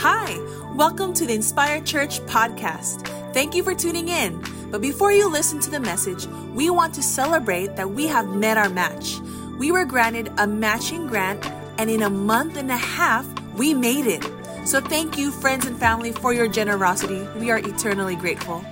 Hi, welcome to the Inspired Church podcast. Thank you for tuning in. But before you listen to the message, we want to celebrate that we have met our match. We were granted a matching grant, and in a month and a half, we made it. So thank you, friends and family, for your generosity. We are eternally grateful.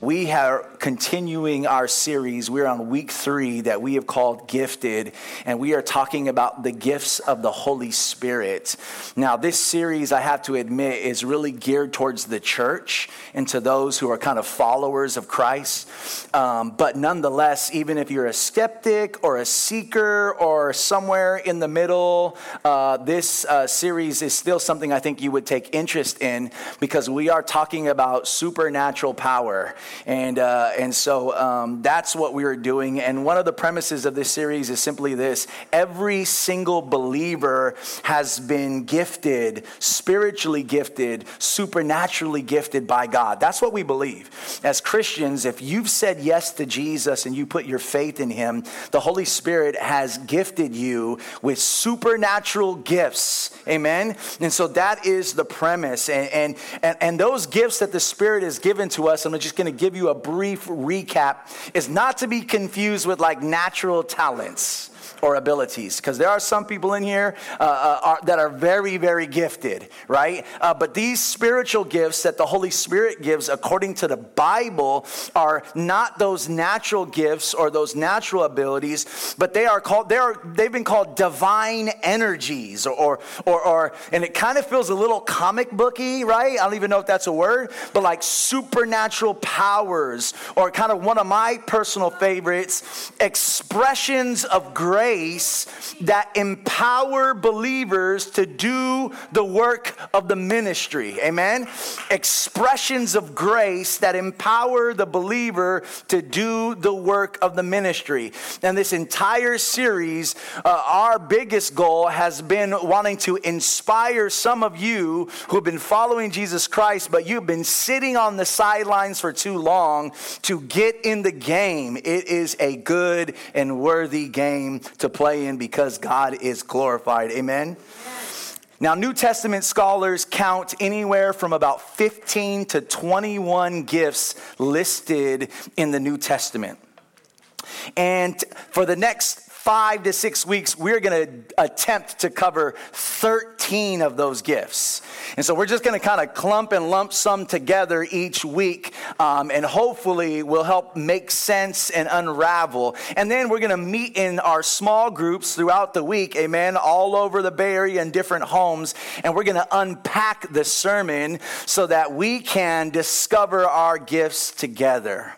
We are continuing our series. We're on week three that we have called Gifted, and we are talking about the gifts of the Holy Spirit. Now, this series, I have to admit, is really geared towards the church and to those who are kind of followers of Christ. Um, but nonetheless, even if you're a skeptic or a seeker or somewhere in the middle, uh, this uh, series is still something I think you would take interest in because we are talking about supernatural power. And, uh, and so um, that's what we are doing. And one of the premises of this series is simply this every single believer has been gifted, spiritually gifted, supernaturally gifted by God. That's what we believe. As Christians, if you've said yes to Jesus and you put your faith in him, the Holy Spirit has gifted you with supernatural gifts. Amen. And so that is the premise. And, and, and, and those gifts that the Spirit has given to us, I'm just going to give you a brief recap, is not to be confused with like natural talents or abilities because there are some people in here uh, uh, are, that are very very gifted right? Uh, but these spiritual gifts that the holy spirit gives according to the bible are not those natural gifts or those natural abilities but they are called they are they've been called divine energies or or, or and it kind of feels a little comic booky right? I don't even know if that's a word but like supernatural powers or kind of one of my personal favorites expressions of grace grace that empower believers to do the work of the ministry. Amen? Expressions of grace that empower the believer to do the work of the ministry. And this entire series, uh, our biggest goal has been wanting to inspire some of you who have been following Jesus Christ, but you've been sitting on the sidelines for too long to get in the game. It is a good and worthy game to play in because God is glorified. Amen? Now, New Testament scholars count anywhere from about 15 to 21 gifts listed in the New Testament. And for the next five to six weeks, we're going to attempt to cover 13 of those gifts. And so we're just going to kind of clump and lump some together each week, um, and hopefully will help make sense and unravel. And then we're going to meet in our small groups throughout the week, amen, all over the Bay Area in different homes. And we're going to unpack the sermon so that we can discover our gifts together.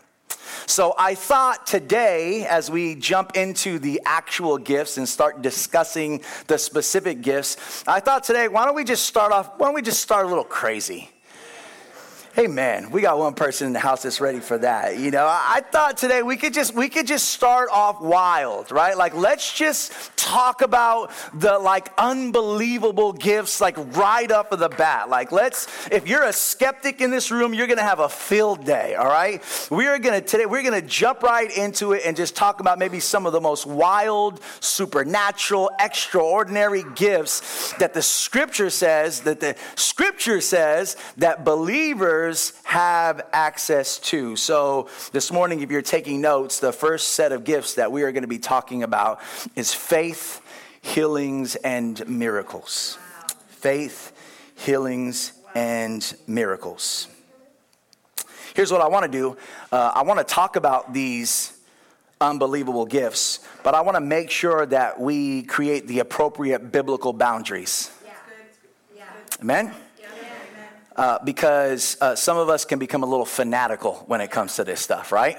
So I thought today, as we jump into the actual gifts and start discussing the specific gifts, I thought today, why don't we just start off, why don't we just start a little crazy? Hey man, we got one person in the house that's ready for that. You know, I thought today we could just we could just start off wild, right? Like let's just talk about the like unbelievable gifts like right up of the bat. Like let's if you're a skeptic in this room, you're to have a field day, all right? We are to today we're to jump right into it and just talk about maybe some of the most wild, supernatural, extraordinary gifts that the scripture says that the scripture says that believers have access to. So, this morning, if you're taking notes, the first set of gifts that we are going to be talking about is faith, healings, and miracles. Faith, healings, and miracles. Here's what I want to do uh, I want to talk about these unbelievable gifts, but I want to make sure that we create the appropriate biblical boundaries. Yeah. Amen? Uh, because uh, some of us can become a little fanatical when it comes to this stuff, right?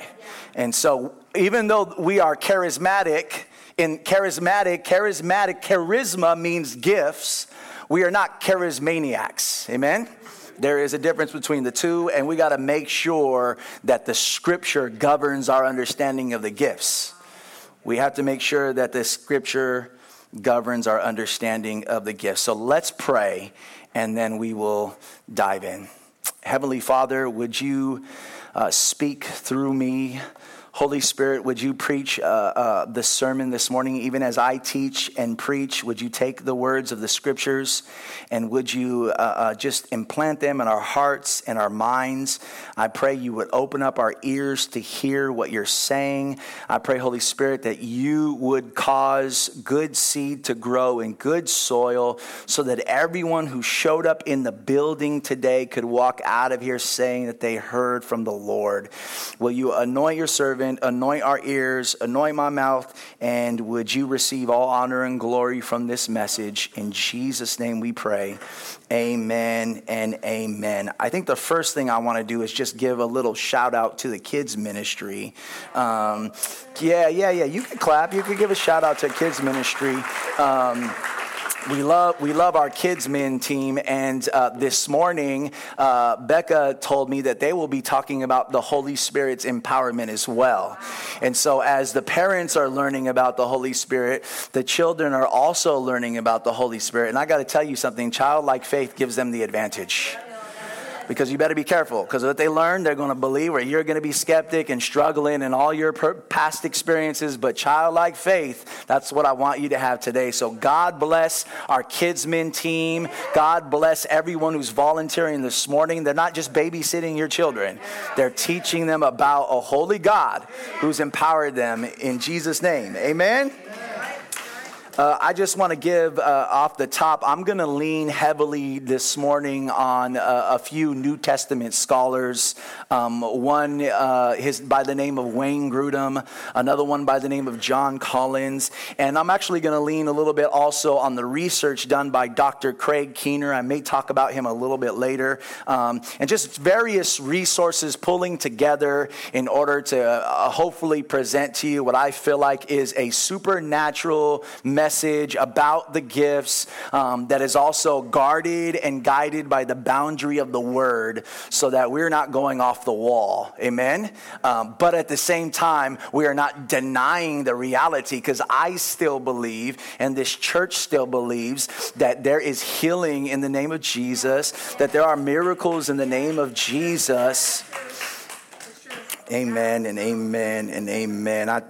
And so, even though we are charismatic, in charismatic, charismatic, charisma means gifts. We are not charismaniacs. Amen? There is a difference between the two, and we got to make sure that the scripture governs our understanding of the gifts. We have to make sure that the scripture governs our understanding of the gifts. So let's pray and then we will dive in. Heavenly Father, would you uh, speak through me? Holy Spirit, would you preach uh, uh, the sermon this morning, even as I teach and preach? Would you take the words of the scriptures and would you uh, uh, just implant them in our hearts and our minds? I pray you would open up our ears to hear what you're saying. I pray, Holy Spirit, that you would cause good seed to grow in good soil so that everyone who showed up in the building today could walk out of here saying that they heard from the Lord. Will you anoint your servant? Servant, anoint our ears, anoint my mouth, and would you receive all honor and glory from this message? In Jesus' name we pray. Amen and amen. I think the first thing I want to do is just give a little shout out to the kids ministry. Um, yeah, yeah, yeah. You can clap. You can give a shout out to kids ministry. Um, we love we love our kids men team and uh, this morning uh, becca told me that they will be talking about the holy spirit's empowerment as well. And so as the parents are learning about the holy spirit the children are also learning about the holy spirit. And i got to tell you something childlike faith gives them the advantage because you better be careful because what they learn they're going to believe or you're going to be skeptic and struggling in all your past experiences. But childlike faith that's what i want you to have today. So god bless our kidsmen team. God bless everyone who's volunteering this morning. They're not just babysitting your children. They're teaching them about a holy god who's empowered them in jesus name. Amen uh, I just want to give uh, off the top, I'm going to lean heavily this morning on uh, a few New Testament scholars. Um, one uh, his, by the name of Wayne Grudem, another one by the name of John Collins. And I'm actually going to lean a little bit also on the research done by Dr. Craig Keener. I may talk about him a little bit later. Um, and just various resources pulling together in order to uh, hopefully present to you what I feel like is a supernatural message message about the gifts um, that is also guarded and guided by the boundary of the word so that we're not going off the wall. Amen? Um, but at the same time, we are not denying the reality because I still believe, and this church still believes, that there is healing in the name of Jesus, that there are miracles in the name of Jesus. Amen and amen and amen. I,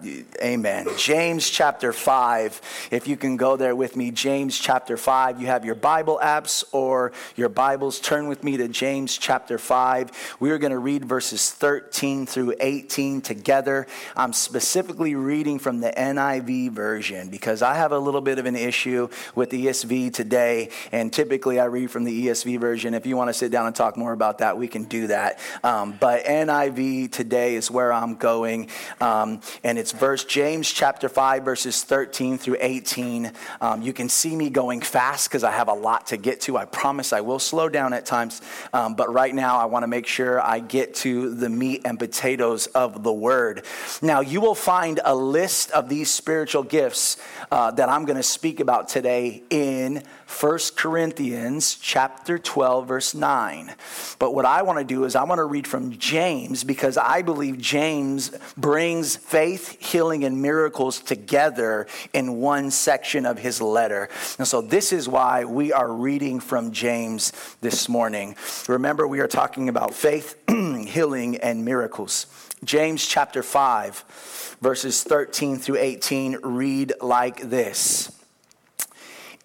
amen. James chapter 5. If you can go there with me, James chapter 5. You have your Bible apps or your Bibles. Turn with me to James chapter 5. We are going to read verses 13 through 18 together. I'm specifically reading from the NIV version because I have a little bit of an issue with the ESV today. And typically I read from the ESV version. If you want to sit down and talk more about that, we can do that. Um, but NIV today today is where I'm going. Um, and it's verse James chapter 5, verses 13 through 18. Um, you can see me going fast because I have a lot to get to. I promise I will slow down at times. Um, but right now, I want to make sure I get to the meat and potatoes of the word. Now, you will find a list of these spiritual gifts uh, that I'm going to speak about today in 1 Corinthians chapter 12 verse 9. But what I want to do is I want to read from James because I believe James brings faith, healing and miracles together in one section of his letter. And so this is why we are reading from James this morning. Remember we are talking about faith, healing and miracles. James chapter 5 verses 13 through 18 read like this.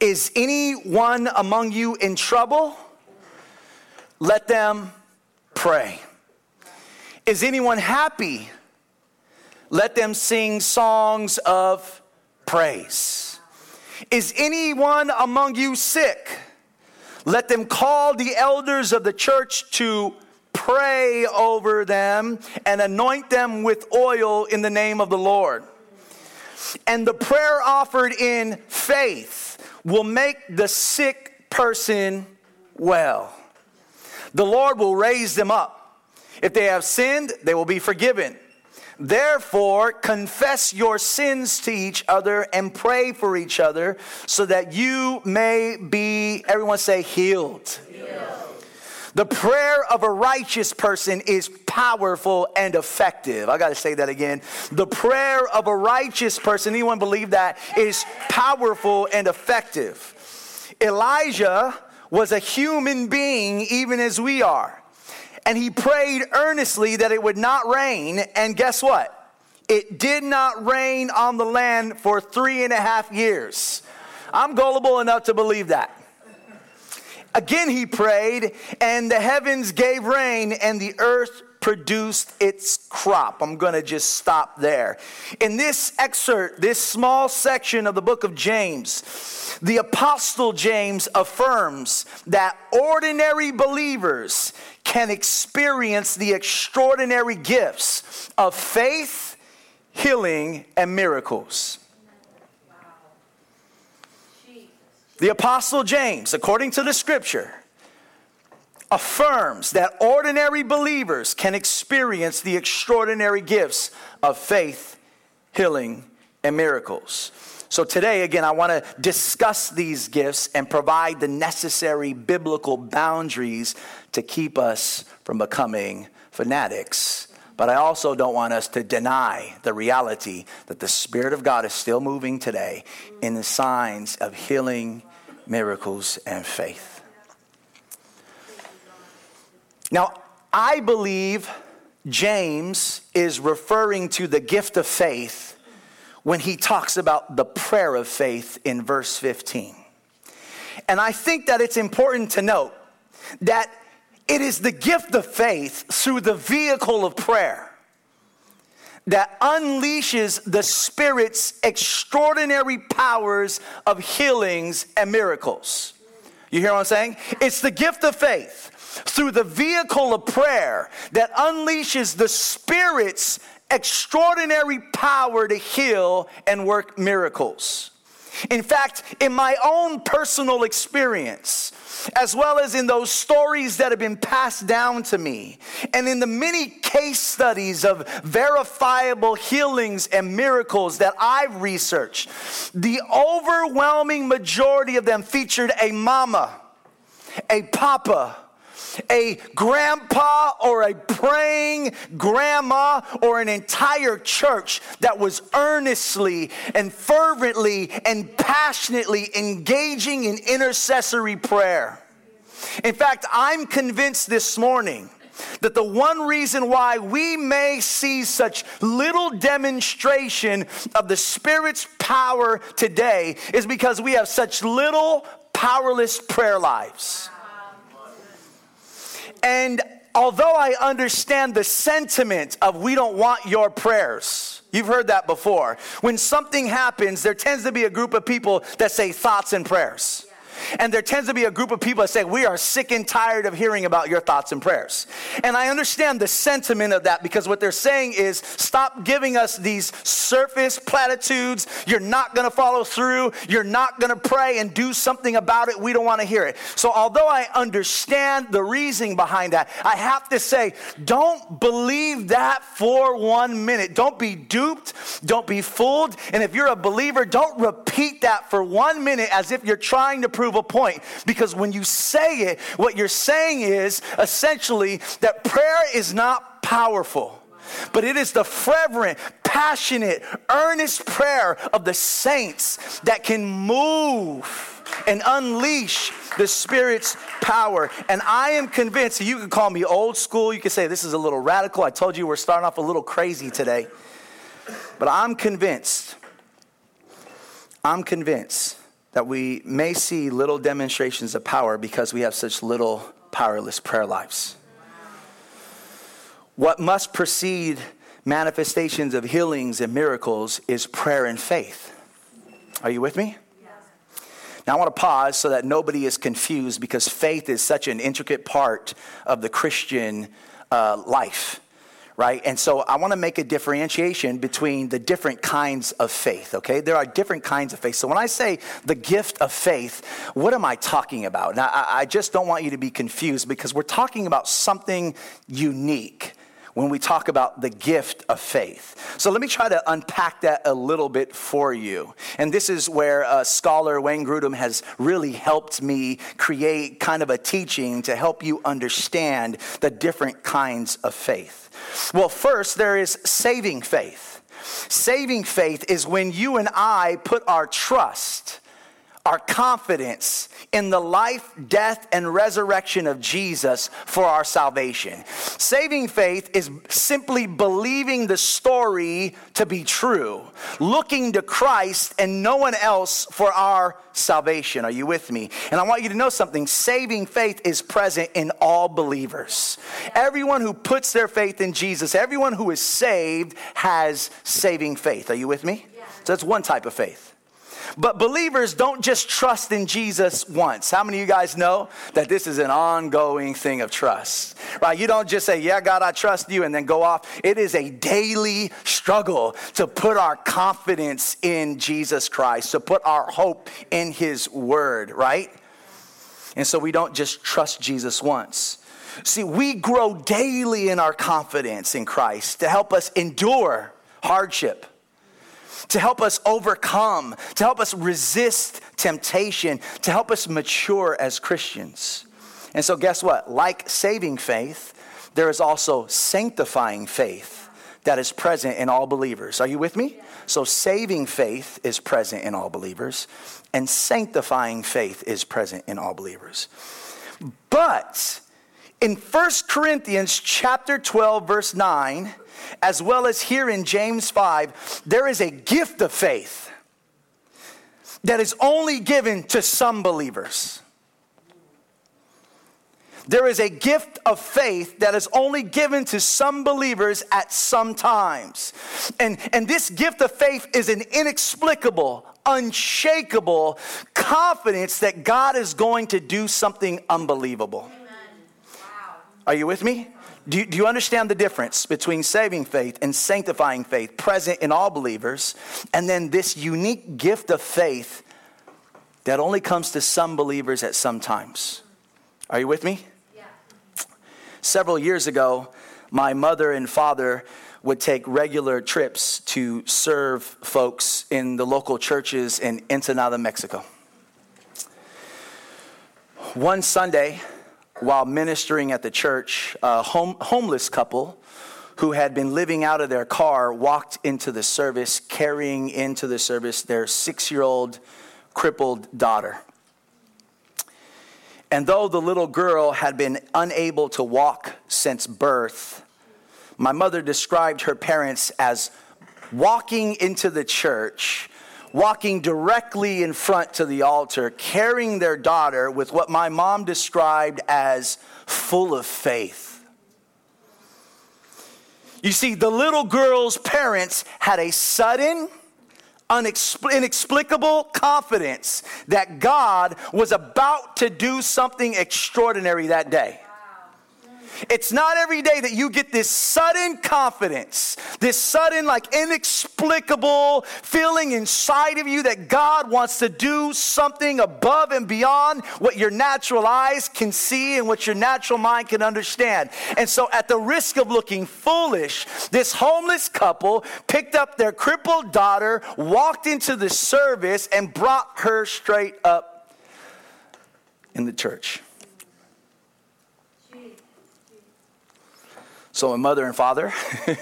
Is anyone among you in trouble? Let them pray. Is anyone happy? Let them sing songs of praise. Is anyone among you sick? Let them call the elders of the church to pray over them and anoint them with oil in the name of the Lord. And the prayer offered in faith will make the sick person well. The Lord will raise them up. If they have sinned, they will be forgiven. Therefore, confess your sins to each other and pray for each other so that you may be, everyone say, healed. healed. The prayer of a righteous person is powerful and effective. I got to say that again. The prayer of a righteous person, anyone believe that, is powerful and effective. Elijah was a human being, even as we are. And he prayed earnestly that it would not rain. And guess what? it did not rain on the land for three and a half years. I'm gullible enough to believe that. Again, he prayed, and the heavens gave rain, and the earth produced its crop. I'm going to just stop there. In this excerpt, this small section of the book of James, the apostle James affirms that ordinary believers can experience the extraordinary gifts of faith, healing, and miracles. The apostle James, according to the scripture, affirms that ordinary believers can experience the extraordinary gifts of faith, healing, and miracles. So, today, again, I want to discuss these gifts and provide the necessary biblical boundaries to keep us from becoming fanatics. But I also don't want us to deny the reality that the Spirit of God is still moving today in the signs of healing, miracles, and faith. Now, I believe James is referring to the gift of faith when he talks about the prayer of faith in verse 15. And I think that it's important to note that it is the gift of faith through the vehicle of prayer that unleashes the Spirit's extraordinary powers of healings and miracles. You hear what I'm saying? It's the gift of faith through the vehicle of prayer that unleashes the Spirit's extraordinary power to heal and work miracles. In fact, in my own personal experience, as well as in those stories that have been passed down to me, and in the many case studies of verifiable healings and miracles that I've researched, the overwhelming majority of them featured a mama, a papa, a grandpa or a praying grandma or an entire church that was earnestly and fervently and passionately engaging in intercessory prayer. In fact, I'm convinced this morning that the one reason why we may see such little demonstration of the Spirit's power today is because we have such little powerless prayer lives. And although I understand the sentiment of we don't want your prayers, you've heard that before. When something happens, there tends to be a group of people that say thoughts and prayers. And there tends to be a group of people that say, We are sick and tired of hearing about your thoughts and prayers. And I understand the sentiment of that because what they're saying is, Stop giving us these surface platitudes. You're not going to follow through. You're not going to pray and do something about it. We don't want to hear it. So, although I understand the reasoning behind that, I have to say, don't believe that for one minute. Don't be duped. Don't be fooled. And if you're a believer, don't repeat that for one minute as if you're trying to prove a point. Because when you say it, what you're saying is essentially that prayer is not powerful but it is the fervent, passionate, earnest prayer of the saints that can move and unleash the Spirit's power. And I am convinced, you can call me old school, you can say this is a little radical. I told you we're starting off a little crazy today. But I'm convinced, I'm convinced that we may see little demonstrations of power because we have such little powerless prayer lives. What must precede manifestations of healings and miracles is prayer and faith. Are you with me? Now, I want to pause so that nobody is confused because faith is such an intricate part of the Christian uh, life right? And so I want to make a differentiation between the different kinds of faith, okay? There are different kinds of faith. So when I say the gift of faith, what am I talking about? Now, I just don't want you to be confused because we're talking about something unique when we talk about the gift of faith. So let me try to unpack that a little bit for you. And this is where uh, scholar Wayne Grudem has really helped me create kind of a teaching to help you understand the different kinds of faith. Well, first, there is saving faith. Saving faith is when you and I put our trust, our confidence in the life, death, and resurrection of Jesus for our salvation. Saving faith is simply believing the story to be true, looking to Christ and no one else for our salvation. Are you with me? And I want you to know something saving faith is present in all believers. Everyone who puts their faith in Jesus, everyone who is saved, has saving faith. Are you with me? So that's one type of faith. But believers don't just trust in Jesus once. How many of you guys know that this is an ongoing thing of trust? Right? You don't just say, Yeah, God, I trust you, and then go off. It is a daily struggle to put our confidence in Jesus Christ, to put our hope in His Word, right? And so we don't just trust Jesus once. See, we grow daily in our confidence in Christ to help us endure hardship to help us overcome, to help us resist temptation, to help us mature as Christians. And so, guess what? Like saving faith, there is also sanctifying faith that is present in all believers. Are you with me? So, saving faith is present in all believers, and sanctifying faith is present in all believers. But in 1 Corinthians chapter 12 verse 9, as well as here in James 5, there is a gift of faith that is only given to some believers. There is a gift of faith that is only given to some believers at some times. And, and this gift of faith is an inexplicable, unshakable confidence that God is going to do something unbelievable. Wow. Are you with me? Do you, do you understand the difference between saving faith and sanctifying faith present in all believers, and then this unique gift of faith that only comes to some believers at some times? Are you with me? Yeah. Several years ago, my mother and father would take regular trips to serve folks in the local churches in Ensenada, Mexico. One Sunday, while ministering at the church, a home, homeless couple who had been living out of their car walked into the service carrying into the service their six year old crippled daughter. And though the little girl had been unable to walk since birth, my mother described her parents as walking into the church walking directly in front to the altar, carrying their daughter with what my mom described as full of faith. You see, the little girl's parents had a sudden, inexplicable confidence that God was about to do something extraordinary that day. It's not every day that you get this sudden confidence, this sudden, like inexplicable feeling inside of you that God wants to do something above and beyond what your natural eyes can see and what your natural mind can understand. And so, at the risk of looking foolish, this homeless couple picked up their crippled daughter, walked into the service, and brought her straight up in the church. So my mother and father,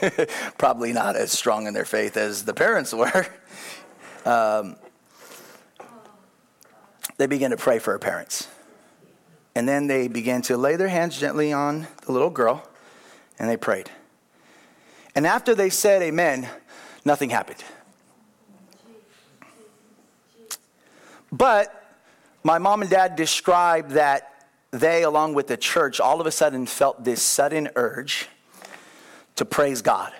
probably not as strong in their faith as the parents were, um, they began to pray for her parents. And then they began to lay their hands gently on the little girl, and they prayed. And after they said amen, nothing happened. But my mom and dad described that they, along with the church, all of a sudden felt this sudden urge to praise God.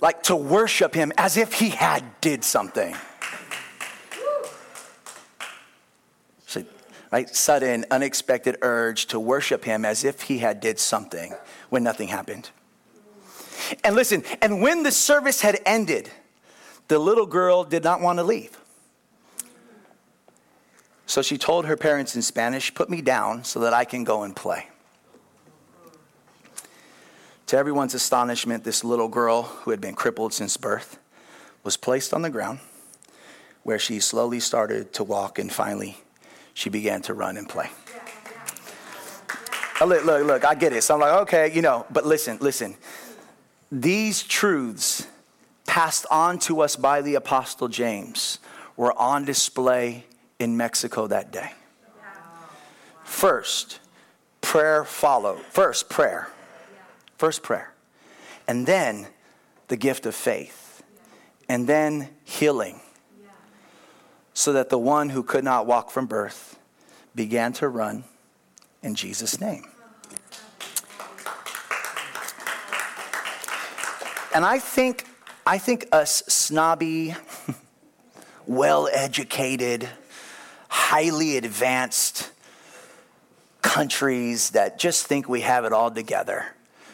Like to worship him as if he had did something. right? Sudden, unexpected urge to worship him as if he had did something when nothing happened. And listen, and when the service had ended, the little girl did not want to leave. So she told her parents in Spanish, Put me down so that I can go and play. To everyone's astonishment, this little girl who had been crippled since birth was placed on the ground where she slowly started to walk and finally she began to run and play. Oh, look, look, look, I get it. So I'm like, okay, you know, but listen, listen. These truths passed on to us by the Apostle James were on display in Mexico that day. First, prayer followed. First, prayer. First, prayer. And then the gift of faith. And then healing. So that the one who could not walk from birth began to run in Jesus' name. And I think, I think us snobby, well educated, highly advanced countries that just think we have it all together,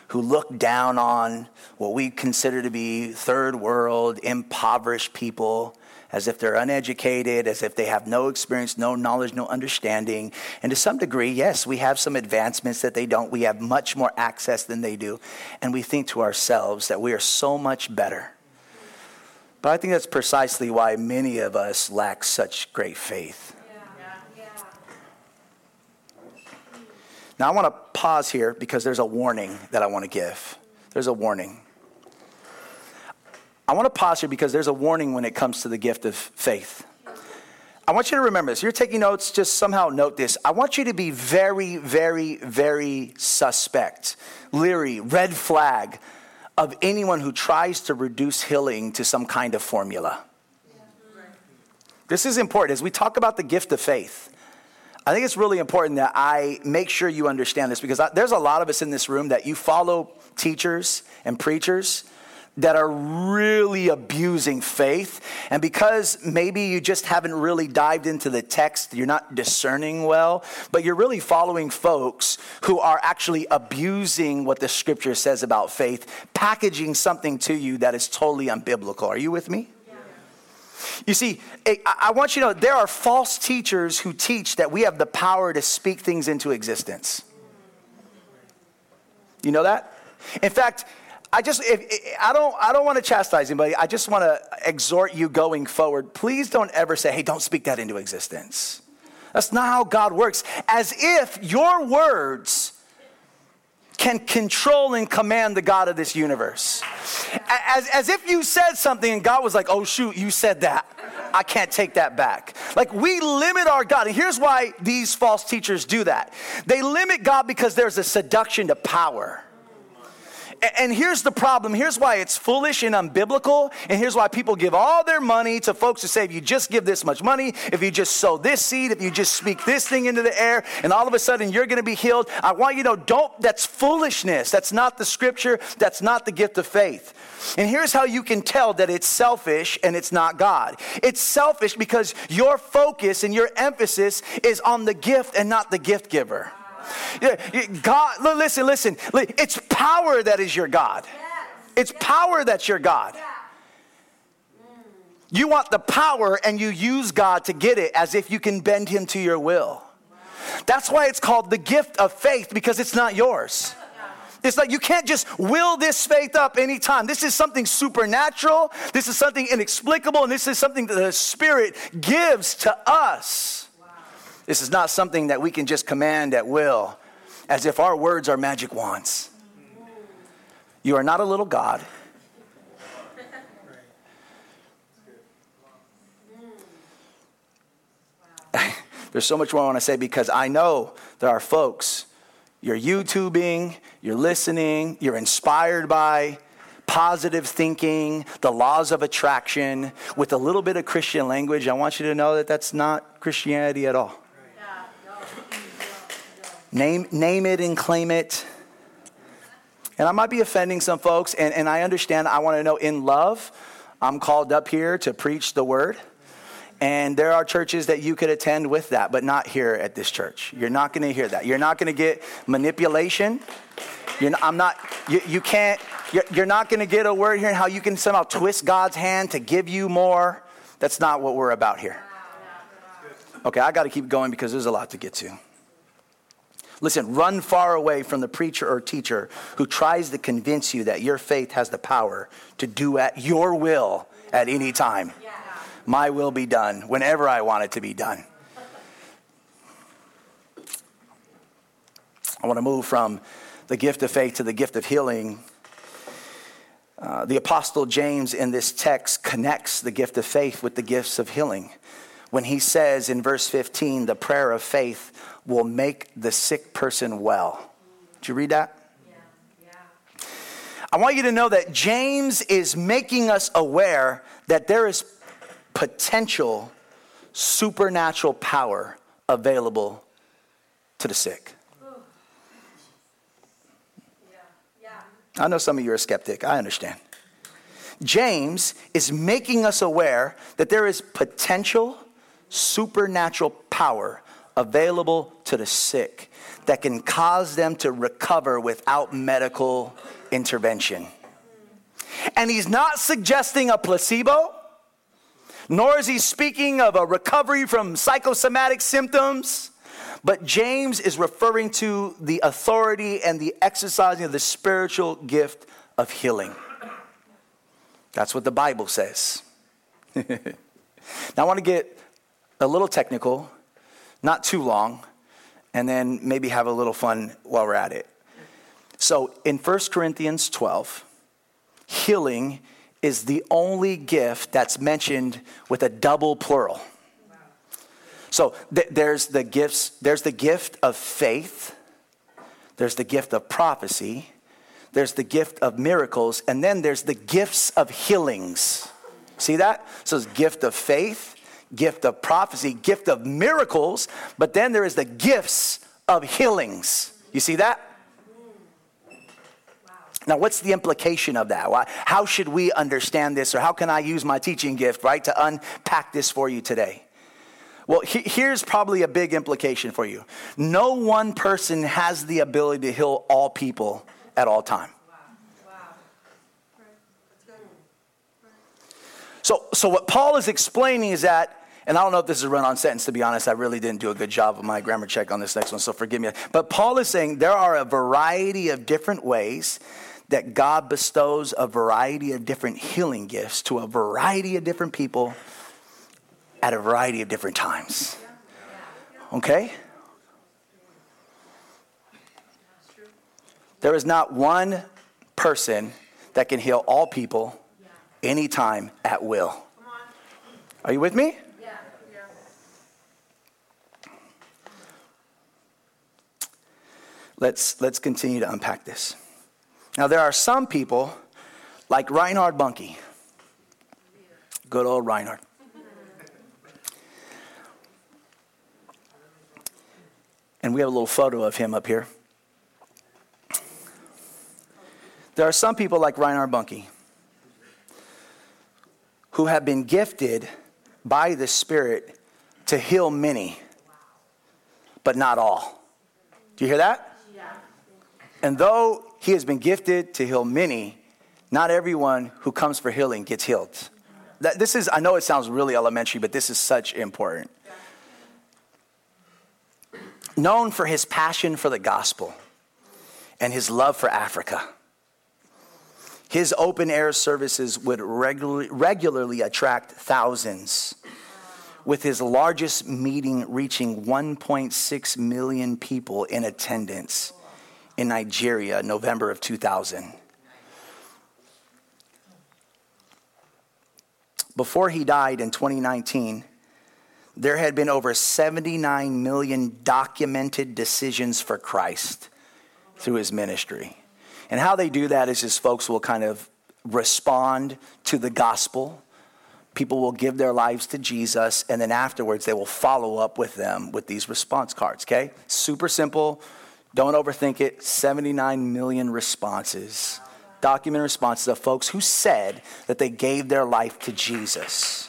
who look down on what we consider to be third world, impoverished people, as if they're uneducated, as if they have no experience, no knowledge, no understanding. And to some degree, yes, we have some advancements that they don't. We have much more access than they do. And we think to ourselves that we are so much better. But I think that's precisely why many of us lack such great faith. Now, I want to pause here because there's a warning that I want to give. There's a warning. I want to pause here because there's a warning when it comes to the gift of faith. I want you to remember this. You're taking notes, just somehow note this. I want you to be very, very, very suspect, leery, red flag of anyone who tries to reduce healing to some kind of formula. This is important. As we talk about the gift of faith, I think it's really important that I make sure you understand this because there's a lot of us in this room that you follow teachers and preachers that are really abusing faith. And because maybe you just haven't really dived into the text, you're not discerning well, but you're really following folks who are actually abusing what the scripture says about faith, packaging something to you that is totally unbiblical. Are you with me? You see, I want you to know there are false teachers who teach that we have the power to speak things into existence. You know that? In fact, I just, if, I don't, I don't want to chastise anybody. I just want to exhort you going forward. Please don't ever say, hey, don't speak that into existence. That's not how God works. As if your words can control and command the God of this universe. As, as if you said something and God was like, oh, shoot, you said that. I can't take that back. Like we limit our God. And here's why these false teachers do that they limit God because there's a seduction to power. And here's the problem. Here's why it's foolish and unbiblical. And here's why people give all their money to folks who say, if you just give this much money, if you just sow this seed, if you just speak this thing into the air, and all of a sudden you're going to be healed. I want you to know, don't, that's foolishness. That's not the scripture. That's not the gift of faith. And here's how you can tell that it's selfish and it's not God. It's selfish because your focus and your emphasis is on the gift and not the gift giver. God, listen, listen. It's power that is your God. It's power that's your God. You want the power and you use God to get it as if you can bend him to your will. That's why it's called the gift of faith because it's not yours. It's like you can't just will this faith up anytime. This is something supernatural. This is something inexplicable. And this is something that the Spirit gives to us. This is not something that we can just command at will, as if our words are magic wands. You are not a little God. There's so much more I want to say because I know there are folks, you're YouTubing, you're listening, you're inspired by positive thinking, the laws of attraction, with a little bit of Christian language. I want you to know that that's not Christianity at all. Name, name it and claim it. And I might be offending some folks, and, and I understand. I want to know in love, I'm called up here to preach the word. And there are churches that you could attend with that, but not here at this church. You're not going to hear that. You're not going to get manipulation. You're not, I'm not, you, you can't, you're, you're not going to get a word here and how you can somehow twist God's hand to give you more. That's not what we're about here. Okay, I got to keep going because there's a lot to get to. Listen, run far away from the preacher or teacher who tries to convince you that your faith has the power to do at your will at any time. My will be done whenever I want it to be done. I want to move from the gift of faith to the gift of healing. Uh, the Apostle James in this text connects the gift of faith with the gifts of healing. When he says in verse 15, the prayer of faith will make the sick person well. Did you read that? I want you to know that James is making us aware that there is potential supernatural power available to the sick. I know some of you are skeptic. I understand. James is making us aware that there is potential supernatural power available to the sick that can cause them to recover without medical intervention. And he's not suggesting a placebo, nor is he speaking of a recovery from psychosomatic symptoms. But James is referring to the authority and the exercising of the spiritual gift of healing. That's what the Bible says. now, I want to get a little technical, not too long, and then maybe have a little fun while we're at it. So, in 1 Corinthians 12, healing is the only gift that's mentioned with a double plural. So th- there's the gifts, there's the gift of faith, there's the gift of prophecy, there's the gift of miracles, and then there's the gifts of healings. See that? So it's gift of faith, gift of prophecy, gift of miracles, but then there is the gifts of healings. You see that? Now, what's the implication of that? Why, how should we understand this, or how can I use my teaching gift, right, to unpack this for you today? Well, he, here's probably a big implication for you. No one person has the ability to heal all people at all time. So, so what Paul is explaining is that, and I don't know if this is a run-on sentence. To be honest, I really didn't do a good job of my grammar check on this next one, so forgive me. But Paul is saying there are a variety of different ways that God bestows a variety of different healing gifts to a variety of different people at a variety of different times. Okay? There is not one person that can heal all people anytime at will. Are you with me? Let's, let's continue to unpack this. Now, there are some people like Reinhard Bonnke. Good old Reinhard. And we have a little photo of him up here. There are some people like Reinhard Bonnke who have been gifted by the Spirit to heal many, but not all. Do you hear that? And though he has been gifted to heal many, not everyone who comes for healing gets healed. That, this is, I know it sounds really elementary, but this is such important known for his passion for the gospel and his love for Africa. His open air services would regularly, regularly attract thousands, with his largest meeting reaching 1.6 million people in attendance in Nigeria, November of 2000. Before he died in 2019, there had been over 79 million documented decisions for Christ through his ministry. And how they do that is just folks will kind of respond to the gospel. People will give their lives to Jesus, and then afterwards they will follow up with them with these response cards, okay? Super simple. Don't overthink it. 79 million responses, documented responses of folks who said that they gave their life to Jesus.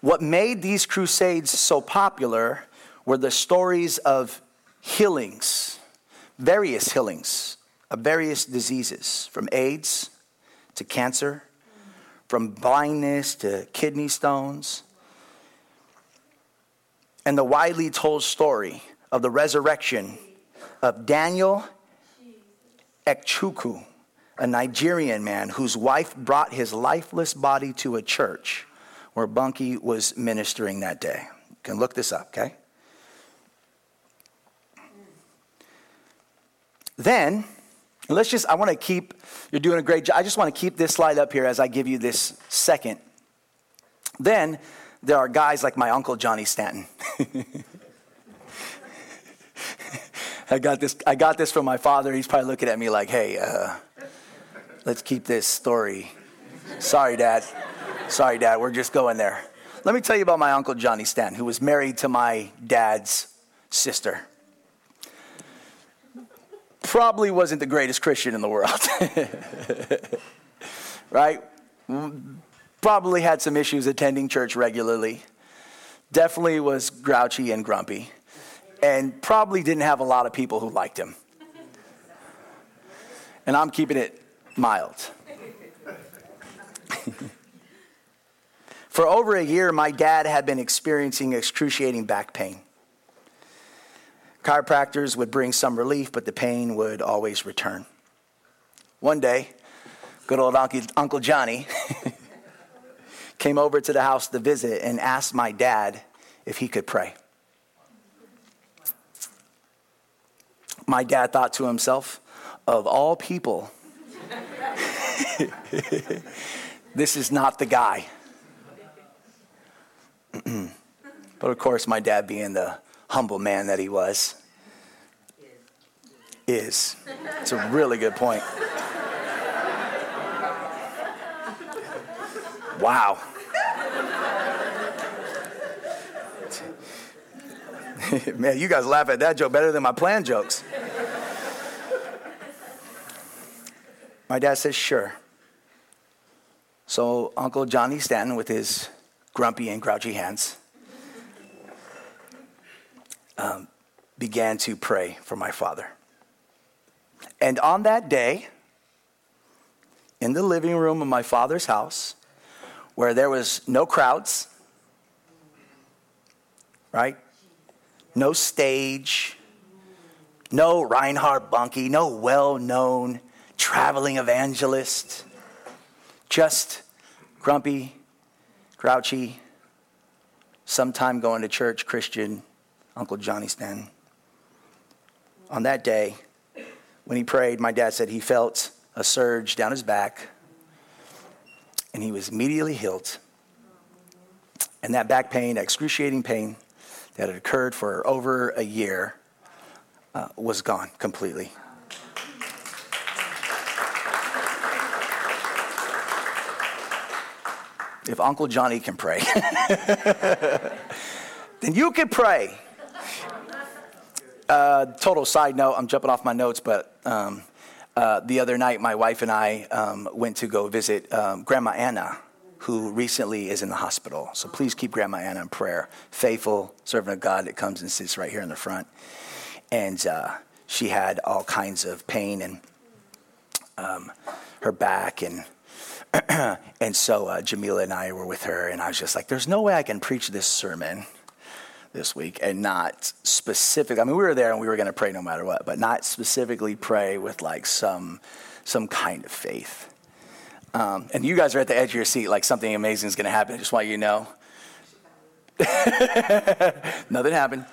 What made these crusades so popular were the stories of healings, various healings of various diseases, from AIDS to cancer, from blindness to kidney stones. And the widely told story of the resurrection of Daniel Ikechukwu, a Nigerian man whose wife brought his lifeless body to a church where Bonnke was ministering that day. You can look this up, okay? Then, Let's just, I want to keep, you're doing a great job. I just want to keep this slide up here as I give you this second. Then there are guys like my uncle Johnny Stanton. I got this. I got this from my father. He's probably looking at me like, "Hey, uh, let's keep this story." Sorry, Dad. Sorry, Dad. We're just going there. Let me tell you about my uncle Johnny Stanton, who was married to my dad's sister. Probably wasn't the greatest Christian in the world, right? Probably had some issues attending church regularly. Definitely was grouchy and grumpy and probably didn't have a lot of people who liked him. And I'm keeping it mild. For over a year, my dad had been experiencing excruciating back pain. Chiropractors would bring some relief, but the pain would always return. One day, good old Uncle Johnny came over to the house to visit and asked my dad if he could pray. My dad thought to himself, of all people, this is not the guy. but of course, my dad, being the humble man that he was, is. It's a really good point. Wow. Man, you guys laugh at that joke better than my plan jokes. My dad says, sure. So Uncle Johnny Stanton, with his grumpy and grouchy hands, um, began to pray for my father. And on that day, in the living room of my father's house, where there was no crowds, right? No stage, no Reinhard Bonnke, no well known traveling evangelist, just grumpy, grouchy, sometime going to church Christian, Uncle Johnny Stanton. On that day, when he prayed, my dad said he felt a surge down his back and he was immediately healed. And that back pain, excruciating pain that had occurred for over a year, uh, was gone completely. If Uncle Johnny can pray, then you can pray. Uh, total side note, I'm jumping off my notes, but um, uh, the other night, my wife and I um, went to go visit um, Grandma Anna, who recently is in the hospital. So please keep Grandma Anna in prayer. Faithful servant of God that comes and sits right here in the front. And uh, she had all kinds of pain and um, her back and and so uh, Jamila and I were with her, and I was just like, "There's no way I can preach this sermon this week and not specific. I mean, we were there and we were going to pray no matter what, but not specifically pray with like some some kind of faith. Um, and you guys are at the edge of your seat, like something amazing is going to happen. I just want you to know. Nothing happened.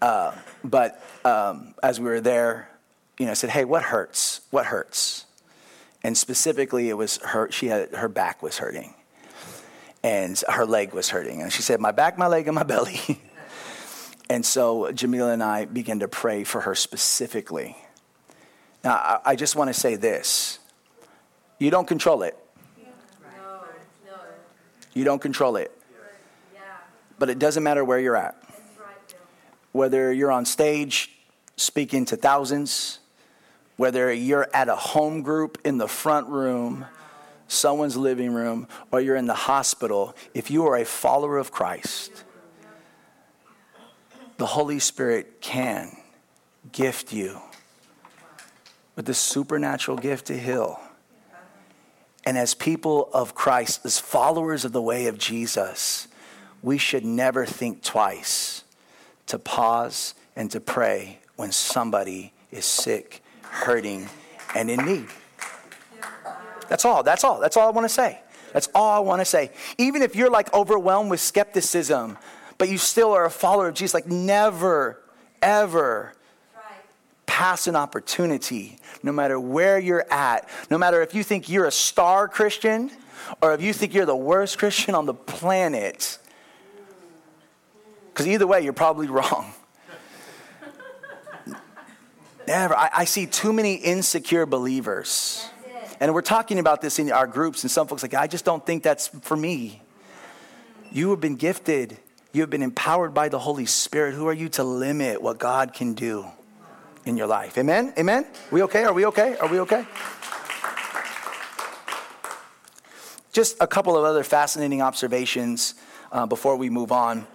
Uh, but um, as we were there, you know, I said, "Hey, what hurts? What hurts?" and specifically it was her she had her back was hurting and her leg was hurting and she said my back my leg and my belly and so jamila and i began to pray for her specifically. Now i, just want to say this. You don't control it. You don't control it. But it doesn't matter where you're at. Whether you're on stage speaking to thousands whether you're at a home group in the front room, someone's living room, or you're in the hospital, if you are a follower of Christ, the Holy Spirit can gift you with the supernatural gift to heal. And as people of Christ, as followers of the way of Jesus, we should never think twice to pause and to pray when somebody is sick hurting, and in need. That's all. That's all. That's all I want to say. That's all I want to say. Even if you're like overwhelmed with skepticism, but you still are a follower of Jesus, like never, ever pass an opportunity, no matter where you're at, no matter if you think you're a star Christian or if you think you're the worst Christian on the planet, because either way, you're probably wrong. Never. I, I, see too many insecure believers. And we're talking about this in our groups, and some folks like, I just don't think that's for me. You have been gifted. You have been empowered by the Holy Spirit. Who are you to limit what God can do in your life? Amen? Amen? We okay? Are we okay? Are we okay? Just a couple of other fascinating observations uh, before we move on.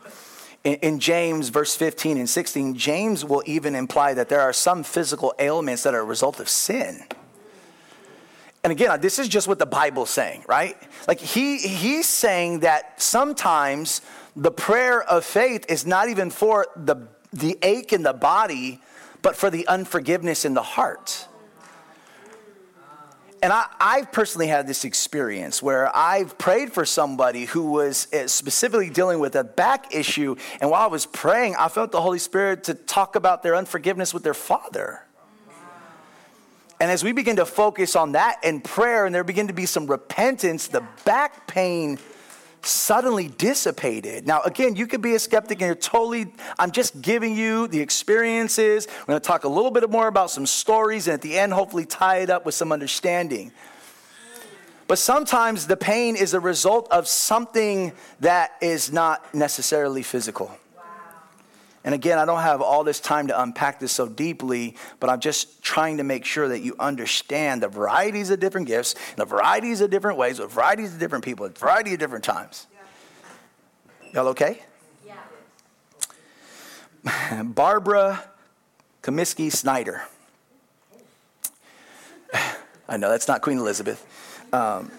In, in James, verse 15 and 16, James will even imply that there are some physical ailments that are a result of sin. And again, this is just what the Bible's saying, right? Like he he's saying that sometimes the prayer of faith is not even for the the ache in the body, but for the unforgiveness in the heart. And I, I've personally had this experience where I've prayed for somebody who was eh, specifically dealing with a back issue. And while I was praying, I felt the Holy Spirit to talk about their unforgiveness with their father. And as we begin to focus on that in prayer and there begin to be some repentance, the back pain suddenly dissipated. Now, again, you could be a skeptic and you're totally, I'm just giving you the experiences. We're going to talk a little bit more about some stories and at the end, hopefully, tie it up with some understanding. But sometimes the pain is a result of something that is not necessarily physical. And again, I don't have all this time to unpack this so deeply, but I'm just trying to make sure that you understand the varieties of different gifts, the varieties of different ways, the varieties of different people, the variety of different times. Yeah. Y'all okay? Yeah. Barbara Cummiskey Snyder. I know that's not Queen Elizabeth. Um,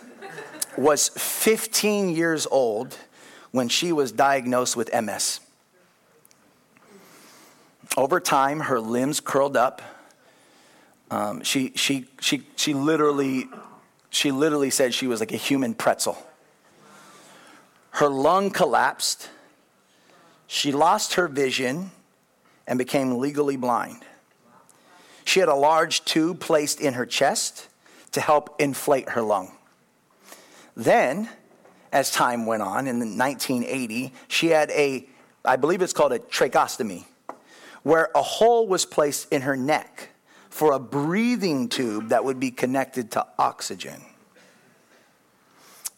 was 15 years old when she was diagnosed with MS. Over time, her limbs curled up. Um, she, she, she, she, literally, she literally said she was like a human pretzel. Her lung collapsed. She lost her vision and became legally blind. She had a large tube placed in her chest to help inflate her lung. Then, as time went on, in 1980, she had a, I believe it's called a tracheostomy where a hole was placed in her neck for a breathing tube that would be connected to oxygen.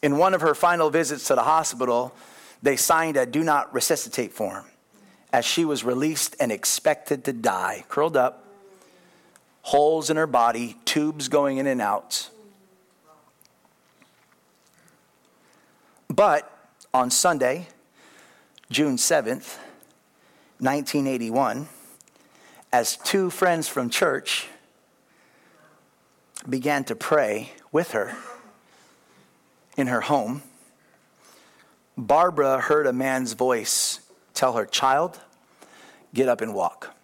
In one of her final visits to the hospital, they signed a do not resuscitate form as she was released and expected to die, curled up, holes in her body, tubes going in and out. But on Sunday, June 7th, 1981, as two friends from church began to pray with her in her home, Barbara heard a man's voice tell her, Child, get up and walk.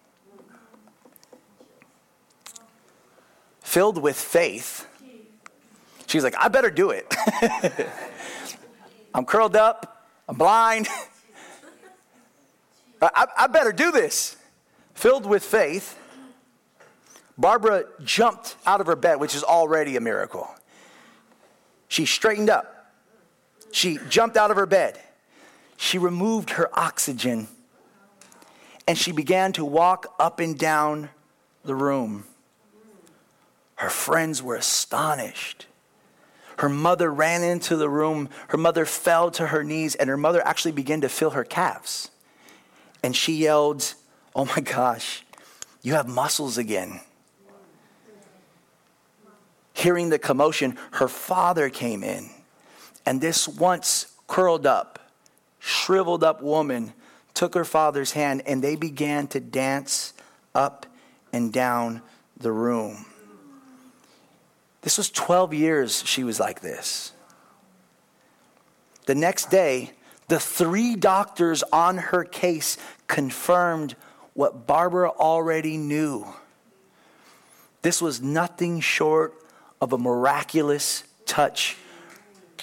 Filled with faith, she's like, I better do it. I'm curled up, I'm blind. I, I better do this. Filled with faith, Barbara jumped out of her bed, which is already a miracle. She straightened up. She jumped out of her bed. She removed her oxygen and she began to walk up and down the room. Her friends were astonished. Her mother ran into the room. Her mother fell to her knees, and her mother actually began to feel her calves and she yelled, Oh my gosh, you have muscles again. Hearing the commotion, her father came in, and this once curled up, shriveled up woman took her father's hand and they began to dance up and down the room. This was 12 years she was like this. The next day, the three doctors on her case confirmed what Barbara already knew. This was nothing short of a miraculous touch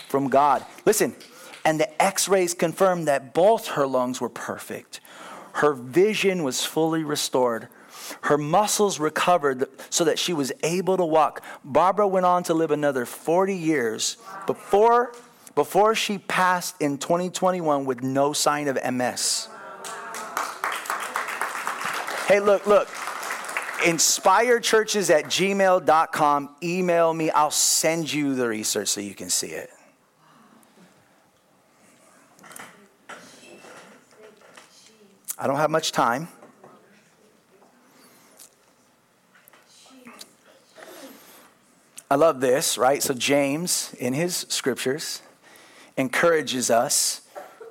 from God. Listen, and the x rays confirmed that both her lungs were perfect. Her vision was fully restored. Her muscles recovered so that she was able to walk. Barbara went on to live another 40 years before, before she passed in 2021 with no sign of MS. Hey, look, look. Inspirechurches at gmail.com. Email me. I'll send you the research so you can see it. I don't have much time. I love this, right? So, James, in his scriptures, encourages us,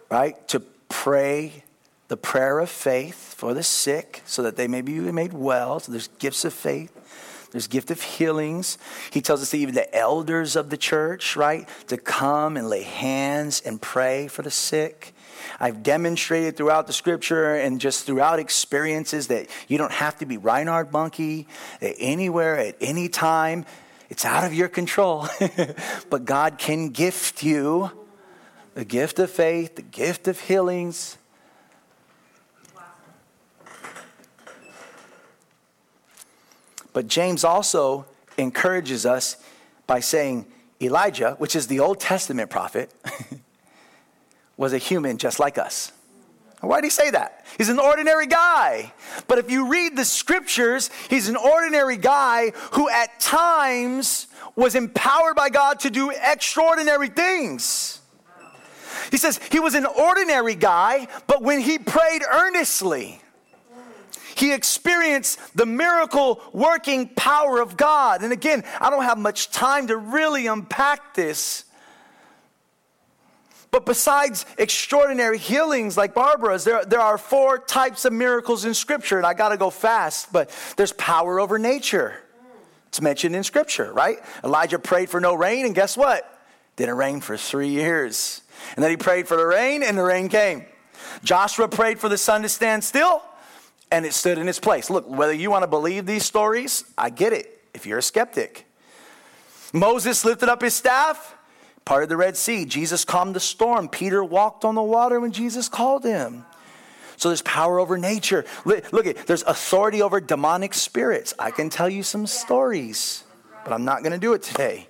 right, to pray the prayer of faith for the sick so that they may be made well. So, there's gifts of faith. There's gift of healings. He tells us that even the elders of the church, right, to come and lay hands and pray for the sick. I've demonstrated throughout the scripture and just throughout experiences that you don't have to be Reinhard Bonnke anywhere at any time it's out of your control. but God can gift you the gift of faith, the gift of healings. But James also encourages us by saying Elijah, which is the Old Testament prophet, was a human just like us. Why did he say that? He's an ordinary guy. But if you read the scriptures, he's an ordinary guy who at times was empowered by God to do extraordinary things. He says he was an ordinary guy, but when he prayed earnestly, he experienced the miracle working power of God. And again, I don't have much time to really unpack this. But besides extraordinary healings like Barbara's, there, there are four types of miracles in Scripture, and I got to go fast, but there's power over nature. It's mentioned in Scripture, right? Elijah prayed for no rain, and guess what? Didn't rain for three years. And then he prayed for the rain, and the rain came. Joshua prayed for the sun to stand still, and it stood in its place. Look, whether you want to believe these stories, I get it if you're a skeptic. Moses lifted up his staff, parted the Red Sea, Jesus calmed the storm. Peter walked on the water when Jesus called him. So there's power over nature. Look there's authority over demonic spirits. I can tell you some stories, but I'm not going to do it today.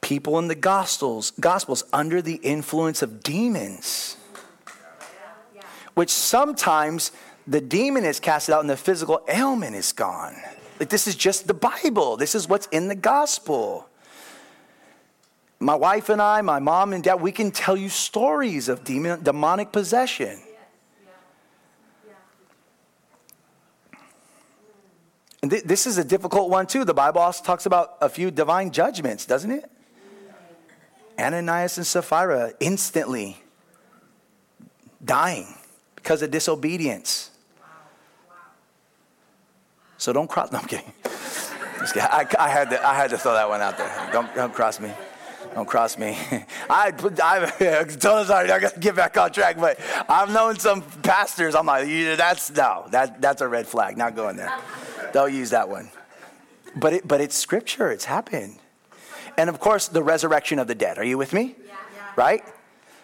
People in the gospels, gospels under the influence of demons. Which sometimes the demon is cast out and the physical ailment is gone. Like this is just the Bible. This is what's in the gospel. My wife and I, my mom and dad, we can tell you stories of demon, demonic possession. And th- this is a difficult one too. The Bible also talks about a few divine judgments, doesn't it? Ananias and Sapphira instantly dying because of disobedience. So don't cross. No, I'm kidding. I, I, had to, I had to throw that one out there. Don't, don't cross me. Don't cross me. I, I totally sorry. I got to get back on track. But I've known some pastors. I'm like, that's no, that that's a red flag. Not going there. Don't use that one. But it, but it's scripture. It's happened. And of course, the resurrection of the dead. Are you with me? Yeah. Right.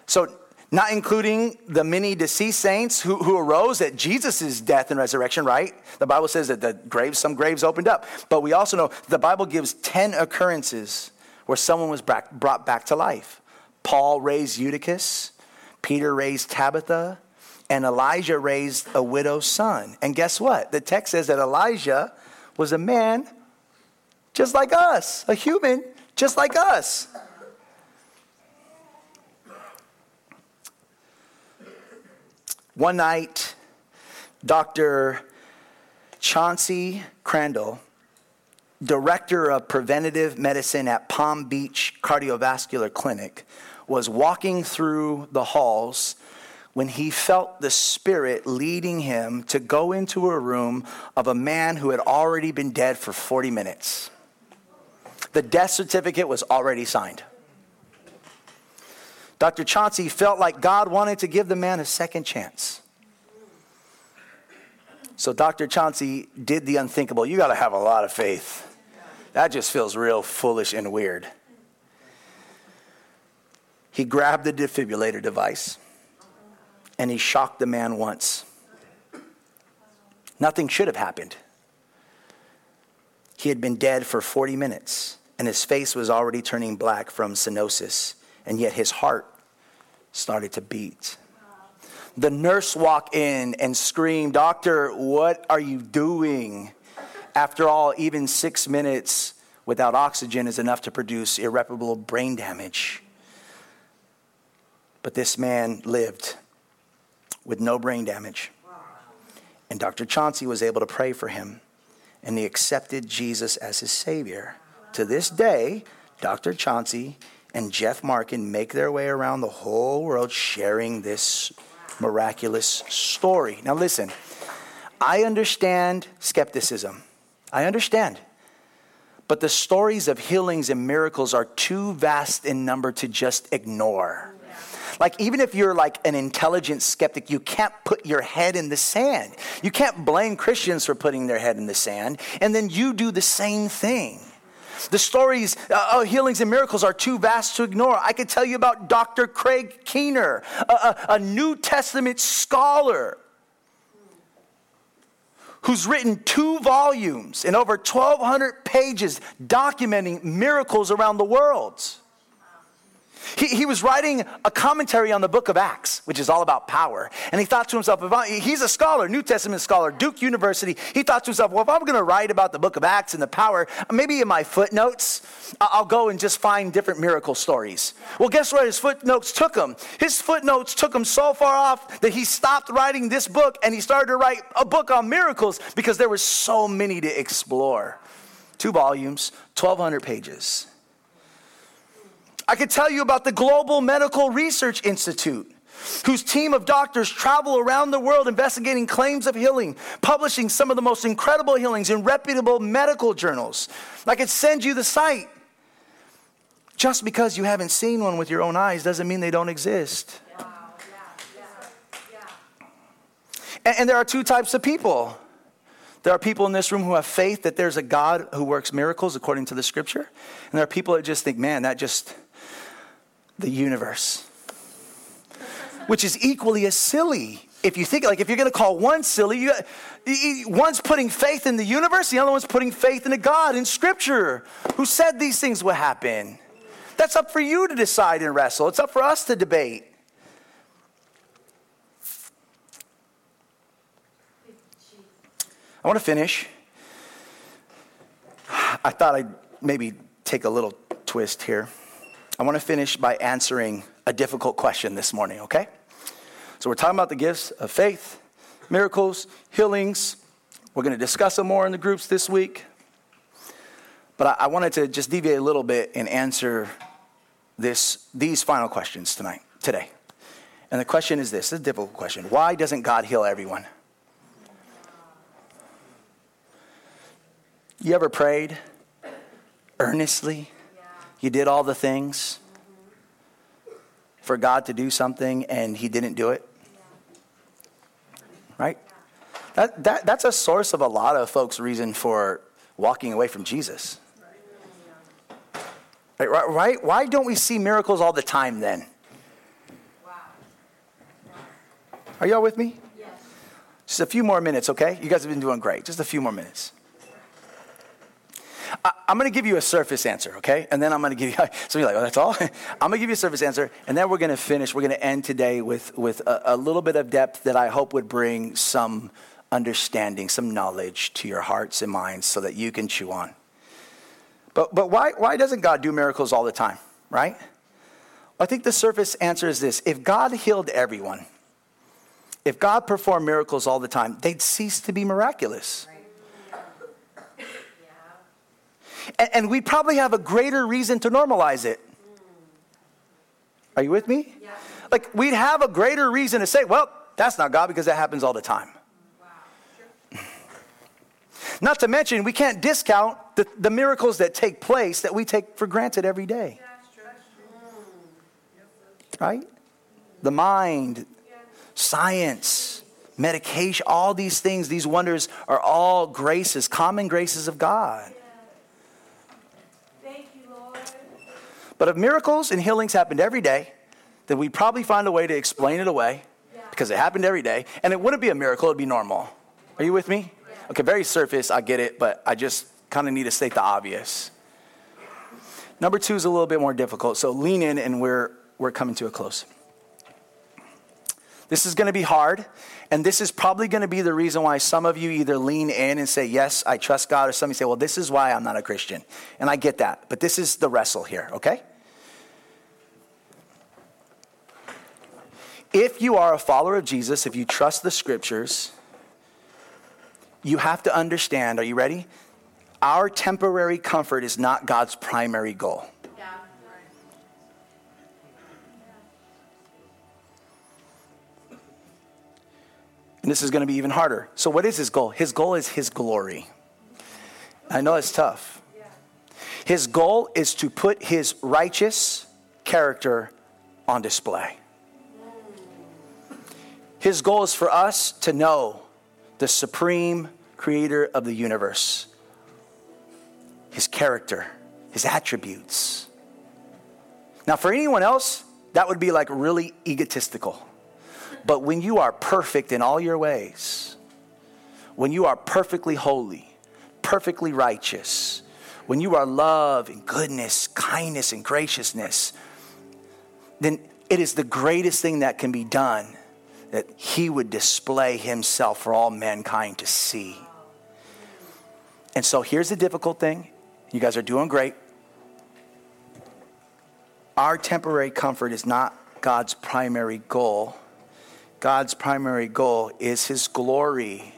So not including the many deceased saints who, who arose at Jesus' death and resurrection, right? The Bible says that the graves, some graves opened up. But we also know the Bible gives 10 occurrences where someone was brought back to life. Paul raised Eutychus, Peter raised Tabitha, and Elijah raised a widow's son. And guess what? The text says that Elijah was a man just like us, a human just like us. One night, Dr. Chauncey Crandall director of preventative medicine at Palm Beach Cardiovascular Clinic, was walking through the halls when he felt the Spirit leading him to go into a room of a man who had already been dead for 40 minutes. The death certificate was already signed. Dr. Chauncey felt like God wanted to give the man a second chance. So Dr. Chauncey did the unthinkable. You got to have a lot of faith that just feels real foolish and weird. He grabbed the defibrillator device and he shocked the man once. Nothing should have happened. He had been dead for 40 minutes, and his face was already turning black from stenosis, and yet his heart started to beat. The nurse walked in and screamed, Doctor, what are you doing? After all, even six minutes without oxygen is enough to produce irreparable brain damage. But this man lived with no brain damage. And Dr. Chauncey was able to pray for him, and he accepted Jesus as his Savior. To this day, Dr. Chauncey and Jeff Markin make their way around the whole world sharing this miraculous story. Now, listen, I understand skepticism. I understand. But the stories of healings and miracles are too vast in number to just ignore. Like, even if you're like an intelligent skeptic, you can't put your head in the sand. You can't blame Christians for putting their head in the sand, and then you do the same thing. The stories uh, of healings and miracles are too vast to ignore. I could tell you about Dr. Craig Keener, a, a, a New Testament scholar who's written two volumes and over 1,200 pages documenting miracles around the world. He, he was writing a commentary on the book of Acts, which is all about power. And he thought to himself, I, he's a scholar, New Testament scholar, Duke University. He thought to himself, well, if I'm going to write about the book of Acts and the power, maybe in my footnotes, I'll go and just find different miracle stories. Well, guess what? His footnotes took him. His footnotes took him so far off that he stopped writing this book and he started to write a book on miracles because there were so many to explore. Two volumes, 1,200 pages. I could tell you about the Global Medical Research Institute whose team of doctors travel around the world investigating claims of healing, publishing some of the most incredible healings in reputable medical journals. I could send you the site. Just because you haven't seen one with your own eyes doesn't mean they don't exist. Wow. Yeah, yeah, yeah. And, and there are two types of people. There are people in this room who have faith that there's a God who works miracles according to the scripture. And there are people that just think, man, that just, the universe, which is equally as silly. If you think like if you're going to call one silly, you, one's putting faith in the universe, the other one's putting faith in a God in Scripture who said these things would happen. That's up for you to decide and wrestle. It's up for us to debate. I want to finish. I thought I'd maybe take a little twist here. I want to finish by answering a difficult question this morning, okay? So, we're talking about the gifts of faith, miracles, healings. We're going to discuss them more in the groups this week. But I, wanted to just deviate a little bit and answer this, these final questions tonight, today. And the question is this, this is a difficult question. Why doesn't God heal everyone? You ever prayed earnestly you did all the things for God to do something and He didn't do it. Right? That, that, that's a source of a lot of folks' reason for walking away from Jesus. Right, right? Why don't we see miracles all the time then? Are y'all with me? Just a few more minutes, okay? You guys have been doing great. Just a few more minutes. I, am going to give you a surface answer, okay? And then I'm going to give you, so you're like, oh, that's all? I'm going to give you a surface answer, and then we're going to finish. We're going to end today with, with a, a little bit of depth that I hope would bring some understanding, some knowledge to your hearts and minds so that you can chew on. But, but why, why doesn't God do miracles all the time, right? I think the surface answer is this if God healed everyone, if God performed miracles all the time, they'd cease to be miraculous. And, and we probably have a greater reason to normalize it. Are you with me? Yeah. Like, we'd have a greater reason to say, well, that's not God because that happens all the time. Wow. Not to mention, we can't discount the, the miracles that take place that we take for granted every day. Mm. Right? The mind, science, medication, all these things, these wonders are all graces, common graces of God. But if miracles and healings happened every day, then we'd probably find a way to explain it away because it happened every day. And it wouldn't be a miracle, it'd be normal. Are you with me? Okay, very surface, I get it, but I just kind of need to state the obvious. Number two is a little bit more difficult, so lean in and we're, we're coming to a close. This is going to be hard, and this is probably going to be the reason why some of you either lean in and say, Yes, I trust God, or some of you say, Well, this is why I'm not a Christian. And I get that, but this is the wrestle here, okay? If you are a follower of Jesus, if you trust the scriptures, you have to understand, are you ready? Our temporary comfort is not God's primary goal. Yeah. And this is going to be even harder. So, what is his goal? His goal is his glory. I know it's tough. His goal is to put his righteous character on display. His goal is for us to know the supreme creator of the universe, his character, his attributes. Now, for anyone else, that would be like really egotistical. But when you are perfect in all your ways, when you are perfectly holy, perfectly righteous, when you are love and goodness, kindness and graciousness, then it is the greatest thing that can be done that he would display himself for all mankind to see. And so here's the difficult thing. You guys are doing great. Our temporary comfort is not God's primary goal. God's primary goal is his glory.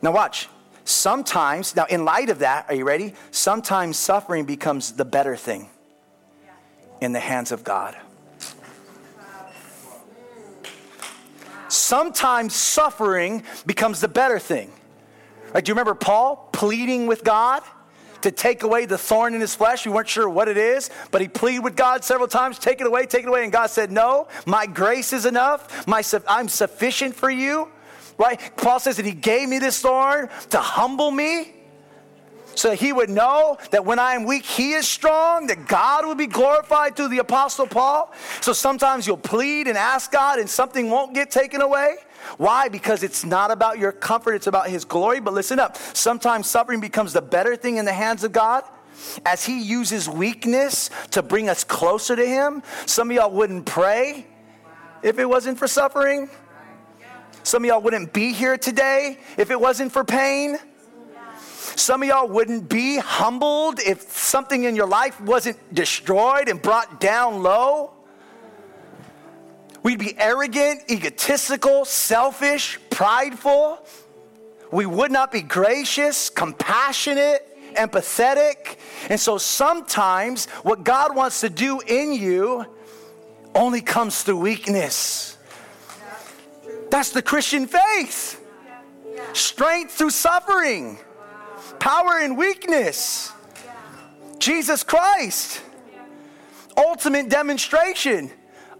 Now, watch. Sometimes, now, in light of that, are you ready? Sometimes suffering becomes the better thing in the hands of God. Sometimes suffering becomes the better thing. Right, do you remember Paul pleading with God to take away the thorn in his flesh? We weren't sure what it is, but he pleaded with God several times, take it away, take it away. And God said, No, my grace is enough. My, I'm sufficient for you. Right? Paul says that he gave me this thorn to humble me so he would know that when I am weak, he is strong, that God will be glorified through the Apostle Paul. So sometimes you'll plead and ask God, and something won't get taken away. Why? Because it's not about your comfort, it's about his glory. But listen up sometimes suffering becomes the better thing in the hands of God. As he uses weakness to bring us closer to him, some of y'all wouldn't pray if it wasn't for suffering. Some of y'all wouldn't be here today if it wasn't for pain. Some of y'all wouldn't be humbled if something in your life wasn't destroyed and brought down low. We'd be arrogant, egotistical, selfish, prideful. We would not be gracious, compassionate, empathetic. And so sometimes what God wants to do in you only comes through weakness. That's the Christian faith. Strength through suffering power in weakness. Jesus Christ. Ultimate demonstration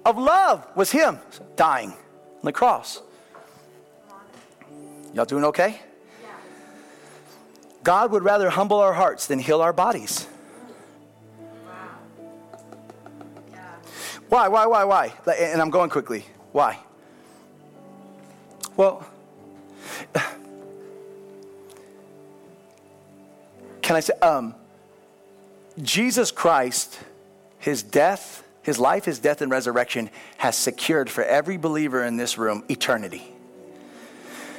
of love was Him dying on the cross. Y'all doing okay? God would rather humble our hearts than heal our bodies. Why, why, why, why? And I'm going quickly. Why? Well, can I say, um, Jesus Christ, his death, his life, his death, and resurrection has secured for every believer in this room eternity.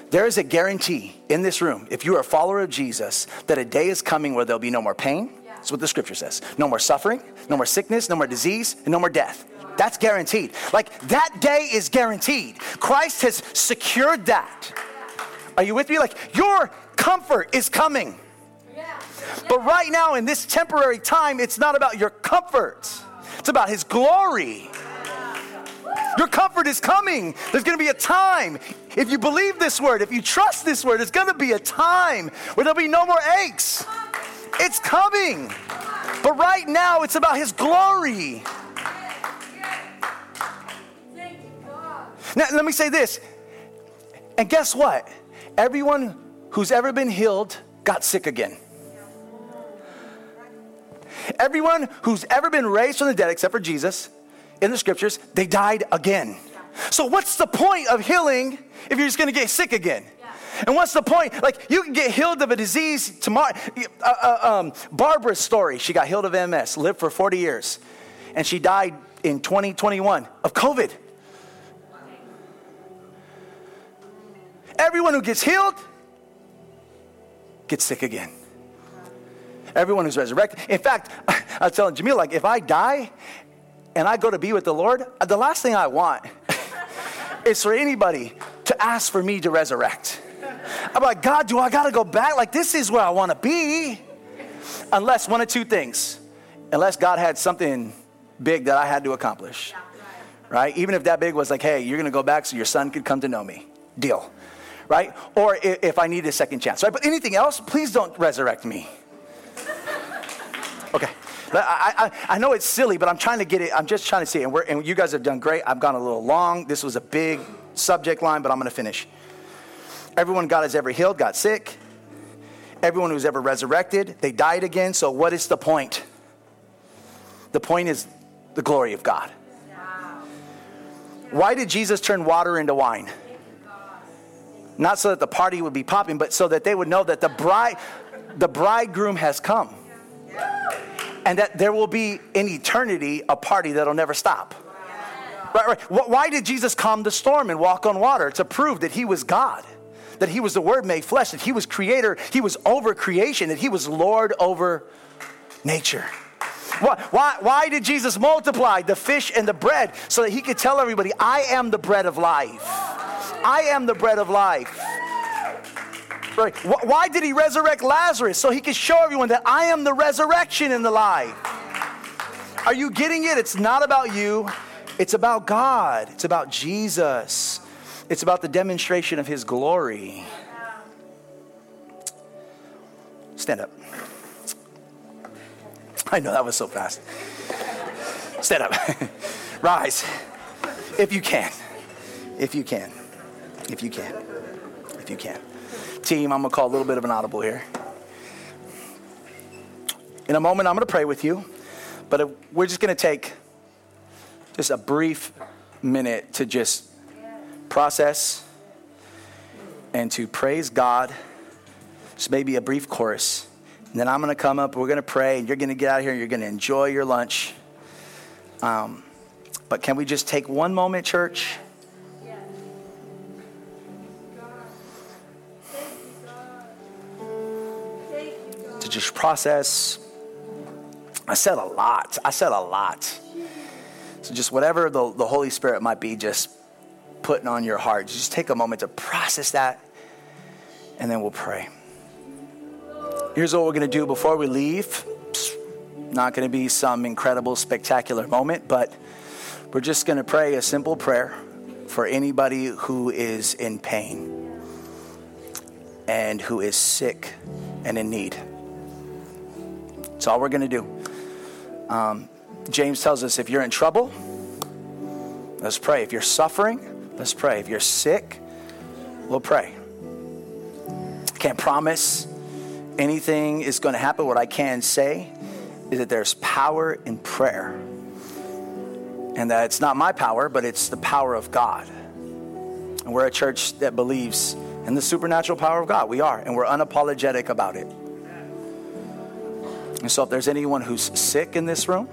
There is a guarantee in this room, if you are a follower of Jesus, that a day is coming where there'll be no more pain. That's what the scripture says. No more suffering, no more sickness, no more disease, and no more death. That's guaranteed. Like that day is guaranteed. Christ has secured that. Are you with me? Like your comfort is coming. But right now, in this temporary time, it's not about your comfort, it's about His glory. Your comfort is coming. There's going to be a time. If you believe this word, if you trust this word, there's going to be a time where there'll be no more aches. It's coming. But right now, it's about His glory. Now, let me say this. And guess what? Everyone who's ever been healed got sick again. Everyone who's ever been raised from the dead, except for Jesus, in the scriptures, they died again. So, what's the point of healing if you're just gonna get sick again? And what's the point? Like, you can get healed of a disease tomorrow. Uh, uh, um, Barbara's story, she got healed of MS, lived for 40 years, and she died in 2021 of COVID. Everyone who gets healed gets sick again. Everyone who's resurrected. In fact, I was telling Jamil, like, if I die and I go to be with the Lord, the last thing I want is for anybody to ask for me to resurrect. I'm like, God, do I got to go back? Like, this is where I want to be. Unless one of two things. Unless God had something big that I had to accomplish. Right? Even if that big was like, hey, you're going to go back so your son could come to know me. Deal. Right? Or if I need a second chance. Right? But anything else, please don't resurrect me. Okay. I, I, I, know it's silly, but I'm trying to get it. I'm just trying to see it. And, and you guys have done great. I've gone a little long. This was a big subject line, but I'm going to finish. Everyone God has ever healed got sick. Everyone who's ever resurrected, they died again. So, what is the point? The point is the glory of God. Why did Jesus turn water into wine? Not so that the party would be popping, but so that they would know that the bride, the bridegroom has come. And that there will be in eternity a party that'll never stop. Right, right. Why did Jesus calm the storm and walk on water? To prove that he was God, that he was the Word made flesh, that he was creator, he was over creation, that he was Lord over nature. Why, why, why did Jesus multiply the fish and the bread? So that he could tell everybody, I am the bread of life. I am the bread of life. Right. Why did he resurrect Lazarus? So he could show everyone that I am the resurrection and the life. Are you getting it? It's not about you, it's about God, it's about Jesus, it's about the demonstration of his glory. Stand up. I know that was so fast. Stand up. Rise. If you can. If you can. If you can. If you can team, I'm going to call a little bit of an audible here. In a moment, I'm going to pray with you, but we're just going to take just a brief minute to just process and to praise God. Just maybe a brief chorus. And then I'm going to come up, we're going to pray, and you're going to get out of here and you're going to enjoy your lunch. Um, but can we just take one moment, church? Just process. I said a lot. I said a lot. So just whatever the, the Holy Spirit might be just putting on your heart, just take a moment to process that, and then we'll pray. Here's what we're going to do before we leave. Not going to be some incredible, spectacular moment, but we're just going to pray a simple prayer for anybody who is in pain and who is sick and in need. That's all we're going to do. Um, James tells us if you're in trouble, let's pray. If you're suffering, let's pray. If you're sick, we'll pray. Can't promise anything is going to happen. What I can say is that there's power in prayer. And that it's not my power, but it's the power of God. And we're a church that believes in the supernatural power of God. We are, and we're unapologetic about it. And so, if there's anyone who's sick in this room,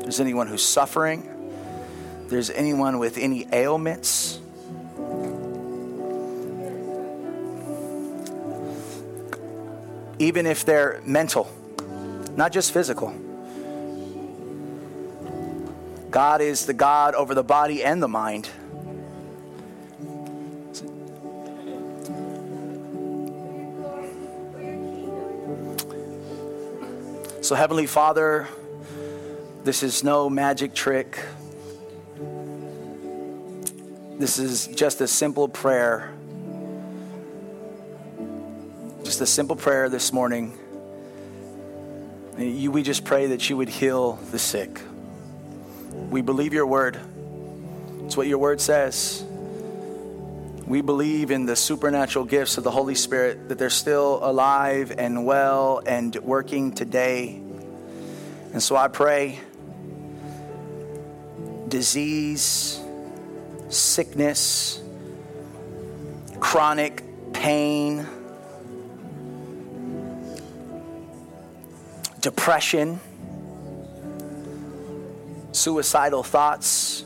there's anyone who's suffering, there's anyone with any ailments, even if they're mental, not just physical. God is the God over the body and the mind. So, Heavenly Father, this is no magic trick. This is just a simple prayer. Just a simple prayer this morning. You, we just pray that you would heal the sick. We believe your word. It's what your word says. We believe in the supernatural gifts of the Holy Spirit, that they're still alive and well and working today. And so I pray disease, sickness, chronic pain, depression, suicidal thoughts.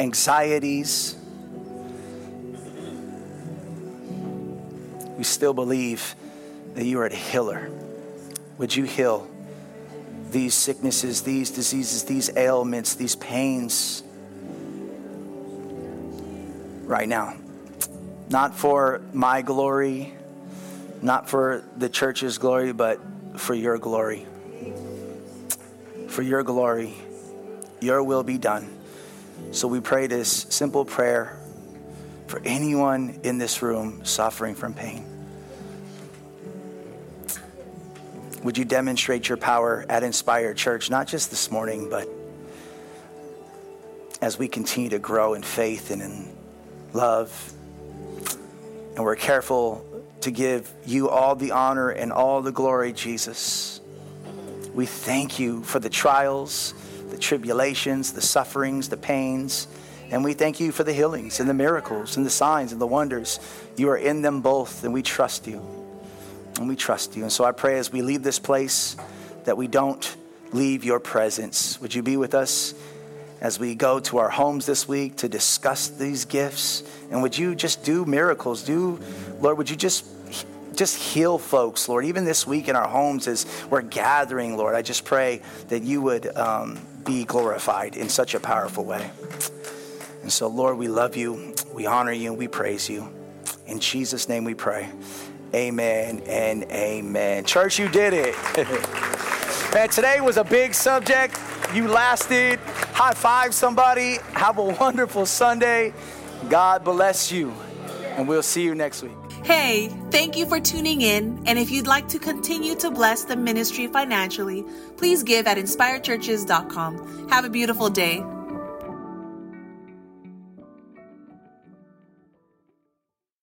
Anxieties. We still believe that you are a healer. Would you heal these sicknesses, these diseases, these ailments, these pains right now? Not for my glory, not for the church's glory, but for your glory. For your glory, your will be done. So we pray this simple prayer for anyone in this room suffering from pain. Would you demonstrate your power at Inspired Church, not just this morning, but as we continue to grow in faith and in love? And we're careful to give you all the honor and all the glory, Jesus. We thank you for the trials, tribulations, the sufferings, the pains. And we thank you for the healings and the miracles and the signs and the wonders. You are in them both, and we trust you. And we trust you. And so I pray as we leave this place that we don't leave your presence. Would you be with us as we go to our homes this week to discuss these gifts? And would you just do miracles? Do, Lord, would you just just heal folks, Lord, even this week in our homes as we're gathering, Lord. I just pray that you would um, be glorified in such a powerful way. And so, Lord, we love you, we honor you, and we praise you. In Jesus' name we pray. Amen and amen. Church, you did it. Man, today was a big subject. You lasted. High five somebody. Have a wonderful Sunday. God bless you. And we'll see you next week. Hey, thank you for tuning in. And if you'd like to continue to bless the ministry financially, please give at inspiredchurches.com. Have a beautiful day.